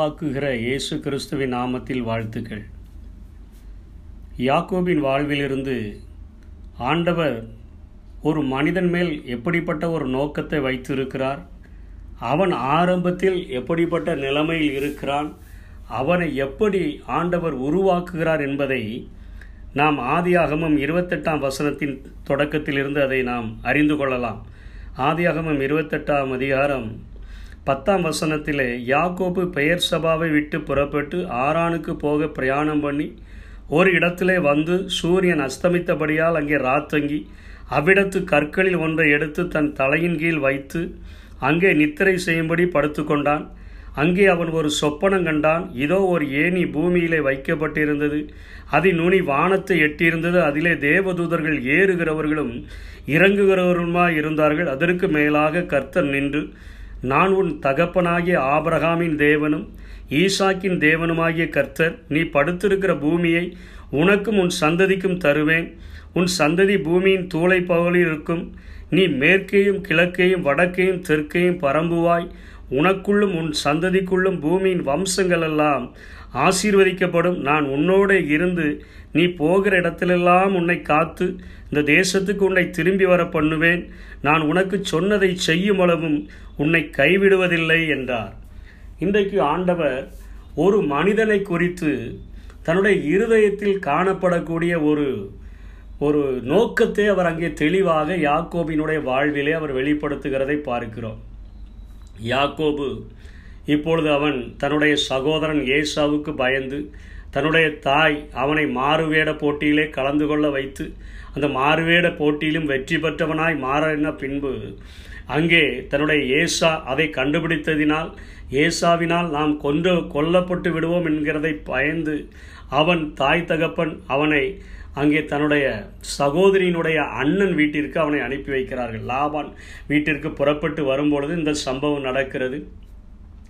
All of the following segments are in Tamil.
உருவாக்குகிற இயேசு கிறிஸ்துவின் நாமத்தில் வாழ்த்துக்கள். யாக்கோபின் வாழ்விலிருந்து ஆண்டவர் ஒரு மனிதன் மேல் எப்படிப்பட்ட ஒரு நோக்கத்தை வைத்திருக்கிறார்? அவன் ஆரம்பத்தில் எப்படிப்பட்ட நிலைமையில் இருக்கிறான்? அவனை எப்படி ஆண்டவர் உருவாக்குகிறார் என்பதை நாம் ஆதியாகமம் இருபத்தெட்டாம் வசனத்தின் தொடக்கத்திலிருந்து அதை நாம் அறிந்து கொள்ளலாம். ஆதியாகமம் இருபத்தெட்டாம் அதிகாரம் பத்தாம் வசனத்திலே யாக்கோபு பெயர் சபாவை விட்டு புறப்பட்டு ஆரானுக்கு போக பிரயாணம் பண்ணி ஒரு இடத்திலே வந்து சூரியன் அஸ்தமித்தபடியால் அங்கே ராத்தங்கி அவ்விடத்து கற்களில் ஒன்றை எடுத்து தன் தலையின் கீழ் வைத்து அங்கே நித்திரை செய்யும்படி படுத்துக்கொண்டான். அங்கே அவன் ஒரு சொப்பனம் கண்டான். இதோ ஒரு ஏணி பூமியிலே வைக்கப்பட்டிருந்தது. அதில் நுனி வானத்தை எட்டியிருந்தது. அதிலே தேவதூதர்கள் ஏறுகிறவர்களும் இறங்குகிறவர்களுமாய் இருந்தார்கள். அதற்கு மேலாக கர்த்தர் நின்று நான் உன் தகப்பனாகிய ஆபரகாமின் தேவனும் ஈசாக்கின் தேவனுமாகிய கர்த்தர் நீ படுத்திருக்கிற பூமியை உனக்கும் உன் சந்ததிக்கும் தருவேன். உன் சந்ததி பூமியின் தூளை பகலில் இருக்கும். நீ மேற்கேயும் கிழக்கையும் வடக்கையும் தெற்கையும் பரம்புவாய். உனக்குள்ளும் உன் சந்ததிக்குள்ளும் பூமியின் வம்சங்களெல்லாம் ஆசீர்வதிக்கப்படும். நான் உன்னோட இருந்து நீ போகிற இடத்திலெல்லாம் உன்னை காத்து இந்த தேசத்துக்கு உன்னை திரும்பி வர பண்ணுவேன். நான் உனக்கு சொன்னதை செய்யும் அளவும் உன்னை கைவிடுவதில்லை என்றார். இன்றைக்கு ஆண்டவர் ஒரு மனிதனை குறித்து தன்னுடைய இருதயத்தில் காணப்படக்கூடிய ஒரு ஒரு நோக்கத்தை அவர் அங்கே தெளிவாக யாக்கோபினுடைய வாழ்விலே அவர் வெளிப்படுத்துகிறதை பார்க்கிறோம். யாக்கோபு இப்பொழுது அவன் தன்னுடைய சகோதரன் ஏசாவுக்கு பயந்து தன்னுடைய தாய் அவனை மாறுவேட போட்டியிலே கலந்து கொள்ள வைத்து அந்த மாறுவேட போட்டியிலும் வெற்றி பெற்றவனாய் மாறின பின்பு? அங்கே தன்னுடைய ஏசா அதை கண்டுபிடித்ததினால் ஏசாவினால் நாம் கொன்று கொல்லப்பட்டு விடுவோம் என்கிறதை பயந்து அவன் தாய் தகப்பன் அவனை அங்கே தன்னுடைய சகோதரியினுடைய அண்ணன் வீட்டிற்கு அவனை அனுப்பி வைக்கிறார்கள். லாபான் வீட்டிற்கு புறப்பட்டு வரும்பொழுது இந்த சம்பவம் நடக்கிறது.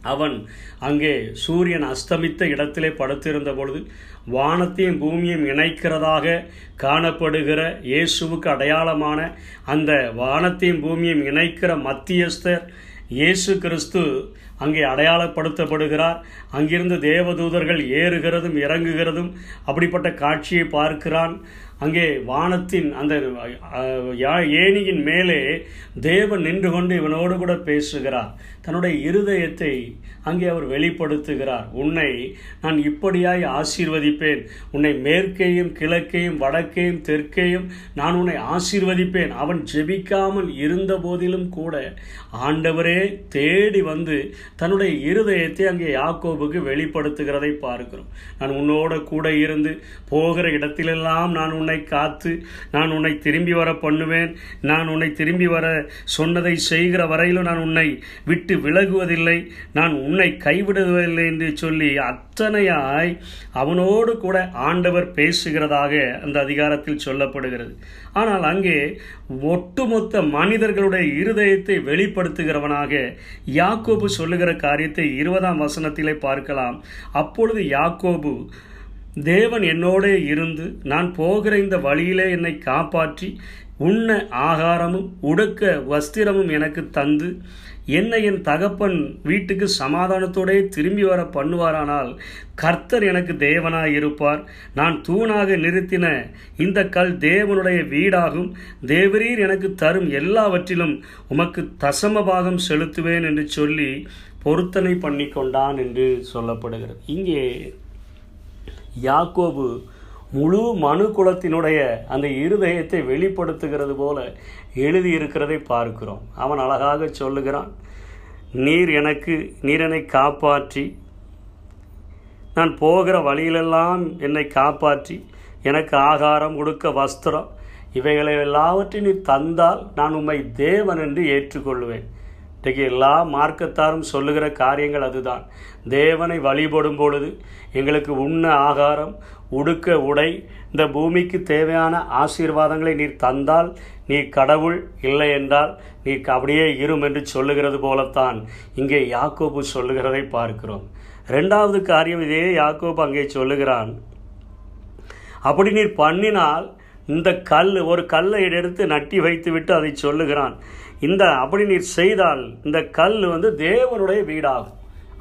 அவன் அங்கே சூரியன் அஸ்தமித்த இடத்திலே படுத்திருந்த பொழுது வானத்தையும் பூமியையும் இணைக்கிறதாக காணப்படுகிற இயேசுவுக்கு அடையாளமான அந்த வானத்தையும் பூமியையும் இணைக்கிற மத்தியஸ்தர் இயேசு கிறிஸ்து அங்கே அடையாளப்படுத்தப்படுகிறார். அங்கிருந்து தேவதூதர்கள் ஏறுகிறதும் இறங்குகிறதும் அப்படிப்பட்ட காட்சியை பார்க்கிறான். அங்கே வானத்தின் அந்த ஏணியின் மேலே தேவன் நின்று கொண்டு இவனோடு கூட பேசுகிறார். தன்னுடைய இருதயத்தை அங்கே அவர் வெளிப்படுத்துகிறார். உன்னை நான் இப்படியாய் ஆசீர்வதிப்பேன். உன்னை மேற்கேயும் கிழக்கையும் வடக்கையும் தெற்கேயும் நான் உன்னை ஆசீர்வதிப்பேன். அவன் ஜெபிக்காமல் இருந்த போதிலும் கூட ஆண்டவரே தேடி வந்து தன்னுடைய இருதயத்தை அங்கே யாக்கோபுக்கு வெளிப்படுத்துகிறதை பார்க்கிறோம். நான் உன்னோட கூட இருந்து போகிற இடத்திலெல்லாம் நான் உன்னை காத்து நான் உன்னை திரும்பி வர பண்ணுவேன். நான் உன்னை திரும்பி வர சொன்னதை செய்கிற வரையிலும் நான் உன்னை விட்டு விலகுவதில்லை. நான் உன்னை கைவிடுவதில்லை என்று சொல்லி அத்தனையாய் அவனோடு கூட ஆண்டவர் பேசுகிறதாக அந்த அதிகாரத்தில் சொல்லப்படுகிறது. ஆனால் அங்கே ஒட்டுமொத்த மனிதர்களுடைய இருதயத்தை வெளிப்படுத்துகிறவனாக யாக்கோபு சொல்லுகிற காரியத்தை இருபதாம் வசனத்திலே பார்க்கலாம். அப்பொழுது யாக்கோபு தேவன் என்னோடே இருந்து நான் போகிற இந்த வழியிலே என்னை காப்பாற்றி உண்ண ஆகாரமும் உடுக்க வஸ்திரமும் எனக்கு தந்து என்னை என் தகப்பன் வீட்டுக்கு சமாதானத்தோடே திரும்பி வர பண்ணுவாரானால் கர்த்தர் எனக்கு தேவனாய் இருப்பார் நான் தூணாக நிறுத்தின இந்த கல் தேவனுடைய வீடாகும். தேவரீர் எனக்கு தரும் எல்லாவற்றிலும் உமக்கு தசம பாகம் செலுத்துவேன் என்று சொல்லி பொருத்தனை பண்ணி கொண்டான் என்று சொல்லப்படுகிறது. இங்கே யாக்கோபு முழு மனு குலத்தினுடைய அந்த இருதயத்தை வெளிப்படுத்துகிறது போல எழுதியிருக்கிறதை பார்க்கிறோம். அவன் அழகாக சொல்லுகிறான் நீர் எனக்கு நீரனை காப்பாற்றி. நான் போகிற வழியிலெல்லாம் என்னை காப்பாற்றி. எனக்கு ஆகாரம் கொடுக்க வஸ்திரம். இவைகளை எல்லாவற்றையும் நீ தந்தால் நான் உம்மை தேவன் என்று ஏற்றுக்கொள்வேன். இன்றைக்கு எல்லா மார்க்கத்தாரும் சொல்லுகிற காரியங்கள் அதுதான். தேவனை வழிபடும் பொழுது எங்களுக்கு உண்ண ஆகாரம் உடுக்க உடை இந்த பூமிக்கு தேவையான ஆசீர்வாதங்களை நீர் தந்தால் நீ கடவுள் இல்லை என்றால் நீ அப்படியே இரும் என்று சொல்லுகிறது போலத்தான் இங்கே யாக்கோபு சொல்லுகிறதை பார்க்கிறோம். ரெண்டாவது காரியம் இதே யாக்கோபு அங்கே சொல்லுகிறான். அப்படி நீர் பண்ணினால் இந்த கல் ஒரு கல்லை எடுத்து நட்டி வைத்து விட்டு அதை சொல்லுகிறான். இந்த அப்படி நீர் செய்தால் இந்த கல் வந்து தேவனுடைய வீடாகும்.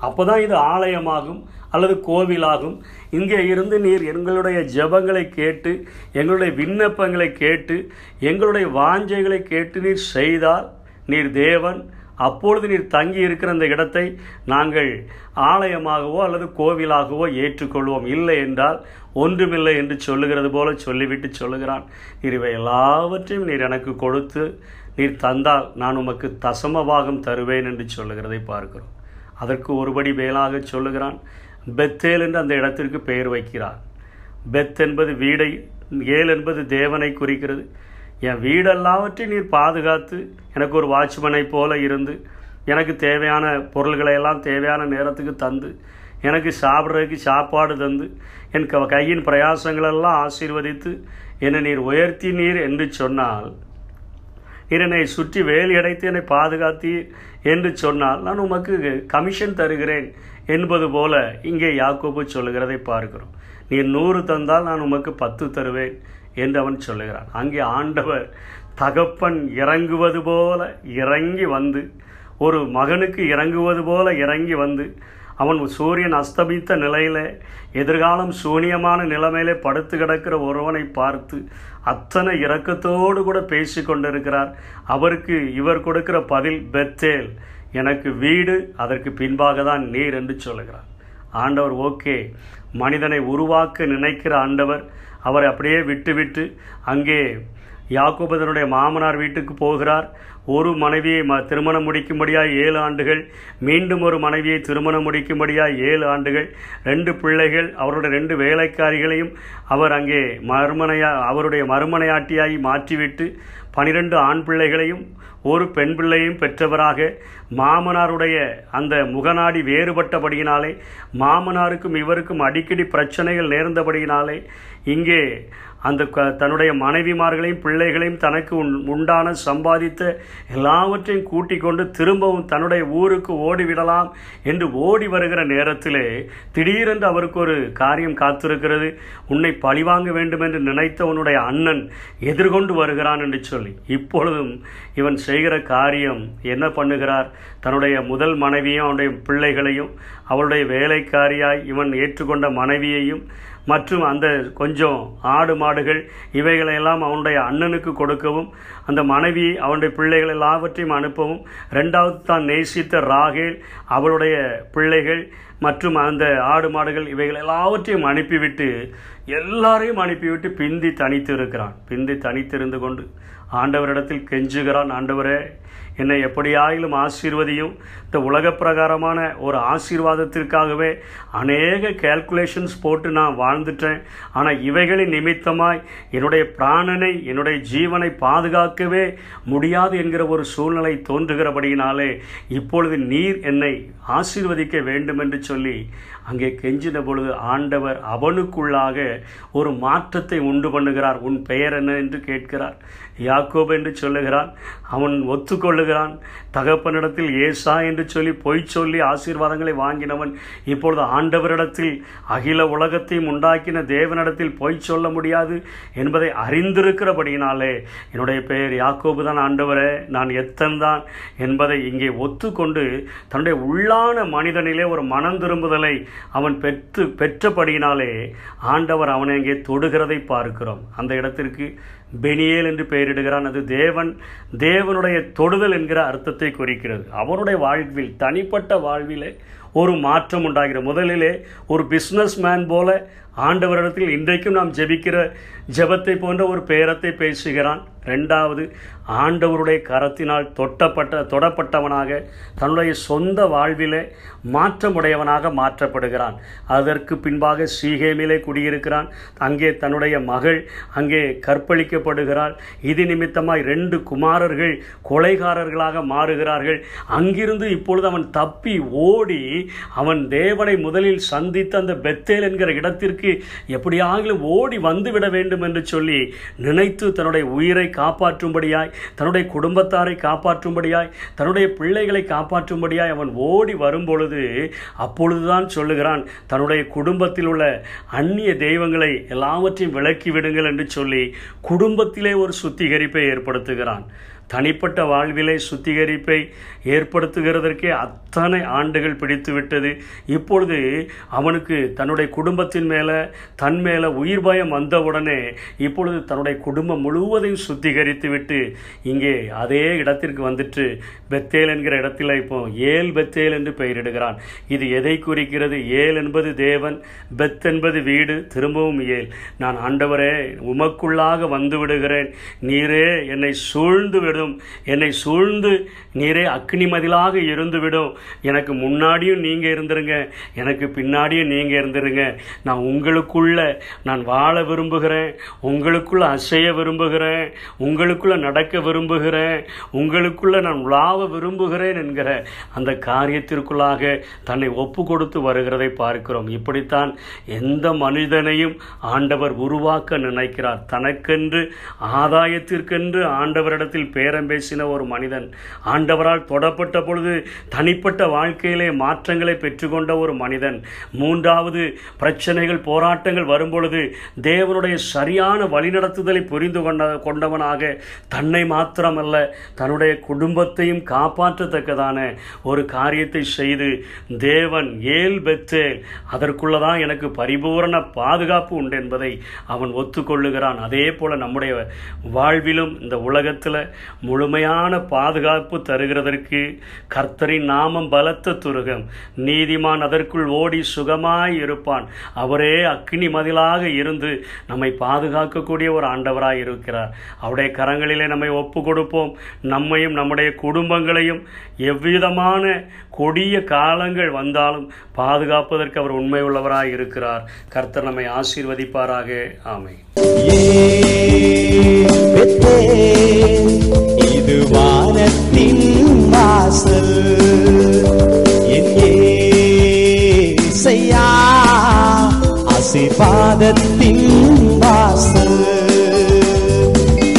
அப்போதான் இது ஆலயமாகும் அல்லது கோவிலாகும். இங்கே இருந்து நீர் எங்களுடைய ஜபங்களை கேட்டு எங்களுடைய விண்ணப்பங்களை கேட்டு எங்களுடைய வாஞ்சைகளை கேட்டு நீர் செய்தால் நீர் தேவன் அப்பொழுது நீர் தங்கி இருக்கிற அந்த இடத்தை நாங்கள் ஆலயமாகவோ அல்லது கோவிலாகவோ ஏற்றுக்கொள்வோம். இல்லை என்றால் ஒன்றுமில்லை என்று சொல்லுகிறது போல சொல்லிவிட்டு சொல்லுகிறான். இவை எல்லாவற்றையும் நீர் எனக்கு கொடுத்து நீர் தந்தால் நான் உமக்கு தசமபாகம் தருவேன் என்று சொல்லுகிறதை பார்க்கிறோம். அதற்கு ஒருபடி மேலாக சொல்லுகிறான் பெத்தேல் என்று அந்த இடத்திற்கு பெயர் வைக்கிறார் பெத் என்பது வீடை ஏல் என்பது தேவனை குறிக்கிறது. என் வீடெல்லாவற்றையும் நீர் பாதுகாத்து எனக்கு ஒரு வாட்ச்மனை போல இருந்து எனக்கு தேவையான பொருள்களை எல்லாம் தேவையான நேரத்துக்கு தந்து எனக்கு சாப்பிட்றதுக்கு சாப்பாடு தந்து என் க கையின் பிரயாசங்களெல்லாம் ஆசீர்வதித்து என்னை நீர் உயர்த்தி நீர் என்று சொன்னால் நீர் என்னை சுற்றி வேலி அடைத்து என்னை பாதுகாத்தீர் என்று சொன்னால் நான் உமக்கு கமிஷன் தருகிறேன் என்பது போல இங்கே யாக்கோபு சொல்லுகிறதை பார்க்கிறோம். நீர் நூறு தந்தால் நான் உமக்கு பத்து தருவேன் என்று அவன் சொல்லுகிறான். அங்கே ஆண்டவர் தகப்பன் இறங்குவது போல இறங்கி வந்து ஒரு மகனுக்கு இறங்குவது போல இறங்கி வந்து அவன் சூரியன் அஸ்தமித்த நிலையில் எதிர்காலம் சூனியமான நிலைமையிலே படுத்து கிடக்கிற ஒருவனை பார்த்து அத்தனை இரக்கத்தோடு கூட பேசி கொண்டிருக்கிறார். அவருக்கு இவர் கொடுக்கிற பதில் பெத்தேல் எனக்கு வீடு அதற்கு பின்பாக தான் நீர் என்று சொல்லுகிறார். ஆண்டவர் ஓகே மனிதனை உருவாக்க நினைக்கிற ஆண்டவர் அவரை அப்படியே விட்டு விட்டு அங்கே யாக்கோபதனுடைய மாமனார் வீட்டுக்கு போகிறார். ஒரு மனைவியை ம திருமணம் முடிக்கும்படியாக ஏழு ஆண்டுகள் மீண்டும் ஒரு மனைவியை திருமணம் முடிக்கும்படியாக ஏழு ஆண்டுகள் ரெண்டு பிள்ளைகள் அவருடைய ரெண்டு வேலைக்காரிகளையும் அவர் அங்கே மறுமனையா அவருடைய மறுமனையாட்டியாகி மாற்றிவிட்டு பனிரெண்டு ஆண் பிள்ளைகளையும் ஒரு பெண் பிள்ளையும் பெற்றவராக மாமனாருடைய அந்த முகநாடி வேறுபட்டபடியினாலே மாமனாருக்கும் இவருக்கும் அடிக்கடி பிரச்சனைகள் நேர்ந்தபடியினாலே இங்கே அந்த க தன்னுடைய மனைவிமார்களையும் பிள்ளைகளையும் தனக்கு உண் உண்டான சம்பாதித்த எல்லாவற்றையும் கூட்டிக் கொண்டு திரும்பவும் தன்னுடைய ஊருக்கு ஓடிவிடலாம் என்று ஓடி வருகிற நேரத்திலே திடீரென்று அவருக்கு ஒரு காரியம் காத்திருக்கிறது. உன்னை பழிவாங்க வேண்டும் என்று நினைத்த உன்னுடைய அண்ணன் எதிர்கொண்டு வருகிறான் என்று சொல்லி. இப்பொழுதும் இவன் செய்கிற காரியம் என்ன பண்ணுகிறார்? தன்னுடைய முதல் மனைவியும் அவனுடைய பிள்ளைகளையும் அவளுடைய வேலைக்காரியாய் இவன் ஏற்றுக்கொண்ட மனைவியையும் மற்றும் அந்த கொஞ்சம் ஆடு மாடுகள் இவைகளையெல்லாம் அவனுடைய அண்ணனுக்கு கொடுக்கவும் அந்த மனைவி அவனுடைய பிள்ளைகள் எல்லாவற்றையும் அனுப்பவும் ரெண்டாவது தான் நேசித்த ராகேல் அவளுடைய பிள்ளைகள் மற்றும் அந்த ஆடு மாடுகள் இவைகள் எல்லாவற்றையும் அனுப்பிவிட்டு எல்லாரையும் அனுப்பிவிட்டு பிந்தி தனித்து இருக்கிறான் பிந்தி தனித்திருந்து கொண்டு ஆண்டவரிடத்தில் கெஞ்சுகிறான் ஆண்டவரே. என்னை எப்படியாயிலும் ஆசீர்வதியும். இந்த உலக பிரகாரமான ஒரு ஆசீர்வாதத்திற்காகவே அநேக கேல்குலேஷன்ஸ் போட்டு நான் வாழ்ந்துட்டேன். ஆனால் இவைகளின் நிமித்தமாய் என்னுடைய பிராணனை என்னுடைய ஜீவனை பாதுகாக்கவே முடியாது என்கிற ஒரு சூழ்நிலை தோன்றுகிறபடியினாலே இப்பொழுது நீர் என்னை ஆசீர்வதிக்க வேண்டும் என்று சொல்லி அங்கே கெஞ்சின பொழுது ஆண்டவர் அவனுக்குள்ளாக ஒரு மாற்றத்தை உண்டு பண்ணுகிறார். உன் பெயர் என்ன என்று கேட்கிறார். யாக்கோப் என்று சொல்லுகிறான். அவன் ஒத்துக்கொள்ளுகிறான். தகப்பனிடத்தில் ஏசா என்று சொல்லி பொய் சொல்லி ஆசீர்வாதங்களை வாங்கினவன் இப்பொழுது ஆண்டவரிடத்தில் அகில உலகத்தையும் உண்டாக்கின தேவனிடத்தில் பொய் சொல்ல முடியாது என்பதை அறிந்திருக்கிறபடியினாலே என்னுடைய பெயர் யாக்கோபு தான் ஆண்டவரே நான் எத்தன்தான் என்பதை இங்கே ஒத்துக்கொண்டு தன்னுடைய உள்ளான மனிதனிலே ஒரு மனம் திரும்புதலை அவன் பெற்று பெற்றபடியினாலே ஆண்டவர் அவனை அங்கே தொடுகிறதை பார்க்கிறோம். அந்த இடத்திற்கு பெனியேல் என்று பெயரிடுகிறான். அது தேவன் தேவனுடைய தொடுதல் என்கிற அர்த்தத்தை குறிக்கிறது. அவனுடைய வாழ்வில் தனிப்பட்ட வாழ்விலே ஒரு மாற்றம் உண்டாகிறது. முதலிலே ஒரு பிஸ்னஸ் மேன் போல ஆண்டவரிடத்தில் இன்றைக்கும் நாம் ஜெபிக்கிற ஜெபத்தை போன்ற ஒரு பேரத்தை பேசுகிறான். ரெண்டாவது ஆண்டவருடைய கரத்தினால் தொட்டப்பட்ட தொடப்பட்டவனாக தன்னுடைய சொந்த வாழ்விலே மாற்றமுடையவனாக மாற்றப்படுகிறான். அதற்கு பின்பாக சீகேமிலே குடியிருக்கிறான். அங்கே தன்னுடைய மகள் அங்கே கற்பழிக்கப்படுகிறாள். இது நிமித்தமாய் ரெண்டு குமாரர்கள் கொலைகாரர்களாக மாறுகிறார்கள். அங்கிருந்து இப்பொழுது அவன் தப்பி ஓடி அவன் தேவனை முதலில் சந்தித்த அந்த பெத்தேல் என்கிற இடத்திற்கு எப்படியாகிலும் ஓடி வந்துவிட வேண்டும் என்று சொல்லி நினைத்து தன்னுடைய உயிரை காப்பாற்றும்படியாய் தன்னுடைய குடும்பத்தாரை காப்பாற்றும்படியாய் தன்னுடைய பிள்ளைகளை காப்பாற்றும்படியாய் அவன் ஓடி வரும்பொழுது அப்பொழுதுதான் சொல்லுகிறான் தன்னுடைய குடும்பத்தில் உள்ள அந்நிய தெய்வங்களை எல்லாவற்றையும் விலக்கி விடுங்கள் என்று சொல்லி குடும்பத்திலே ஒரு சுத்திகரிப்பை ஏற்படுத்துகிறான். தனிப்பட்ட வாழ்விலை சுத்திகரிப்பை ஏற்படுத்துகிறதற்கே அத்தனை ஆண்டுகள் பிடித்துவிட்டது. இப்பொழுது அவனுக்கு தன்னுடைய குடும்பத்தின் மேலே தன் மேலே உயிர் பயம் வந்தவுடனே இப்பொழுது தன்னுடைய குடும்பம் முழுவதையும் சுத்திகரித்து விட்டு இங்கே அதே இடத்திற்கு வந்துட்டு பெத்தேல் என்கிற இடத்துல இப்போ ஏல் பெத்தேல் என்று பெயரிடுகிறான். இது எதை குறிக்கிறது? ஏல் என்பது தேவன் பெத் என்பது வீடு திரும்பவும் ஏல். நான் ஆண்டவரே உமக்குள்ளாக வந்து விடுகிறேன். நீரே என்னை சூழ்ந்து விடும் என்னை சூழ்ந்து நீரே அக்னி மதிலாக இருந்துவிடும். எனக்கு முன்னாடியும் நீங்கள் இருந்துருங்க. எனக்கு பின்னாடியும் நீங்கள் இருந்துருங்க. நான் உங்களுக்குள்ள நான் வாழ விரும்புகிறேன். உங்களுக்குள்ள அசைய விரும்புகிறேன். உங்களுக்குள்ள நடக்க விரும்புகிறேன். உங்களுக்குள்ள நான் உலாவ விரும்புகிறேன் என்கிற அந்த காரியத்திற்குள்ளாக தன்னை ஒப்பு கொடுத்து வருகிறதை பார்க்கிறோம். இப்படித்தான் எந்த மனிதனையும் ஆண்டவர் உருவாக்க நினைக்கிறார். தனக்கென்று ஆதாயத்திற்கென்று ஆண்டவரிடத்தில் பேர் பேரம் பேசின ஒரு மனிதன் ஆண்டவரால் தொடப்பட்ட பொழுது தனிப்பட்ட வாழ்க்கையிலே மாற்றங்களை பெற்றுக்கொண்ட ஒரு மனிதன். மூன்றாவது பிரச்சனைகள் போராட்டங்கள் வரும்பொழுது தேவனுடைய சரியான வழிநடத்துதலை புரிந்து கொண்ட கொண்டவனாக தன்னை மாத்திரமல்ல தன்னுடைய குடும்பத்தையும் காப்பாற்றத்தக்கதான ஒரு காரியத்தை செய்து தேவன் ஏல் பெத்தேல் அதற்குள்ளதான் எனக்கு பரிபூரண பாதுகாப்பு உண்டு என்பதை அவன் ஒத்துக்கொள்ளுகிறான். அதே போல நம்முடைய வாழ்விலும் இந்த உலகத்தில் முழுமையான பாதுகாப்பு தருகிறதற்கு கர்த்தரின் நாமம் பலத்த துருகம். நீதிமான் அதற்குள் ஓடி சுகமாய் இருப்பான். அவரே அக்னி மதிலாக இருந்து நம்மை பாதுகாக்கக்கூடிய ஒரு ஆண்டவராய் இருக்கிறார். அவருடைய கரங்களிலே நம்மை ஒப்பு கொடுப்போம். நம்மையும் நம்முடைய குடும்பங்களையும் எவ்விதமான கொடிய காலங்கள் வந்தாலும் பாதுகாப்பதற்கு அவர் உண்மை உள்ளவராய் இருக்கிறார். கர்த்தர் நம்மை ஆசீர்வதிப்பாராக. ஆமை வானத்தின் வாசல் என் ஏசையா ஆசீர்வாதத்தின் வாசல்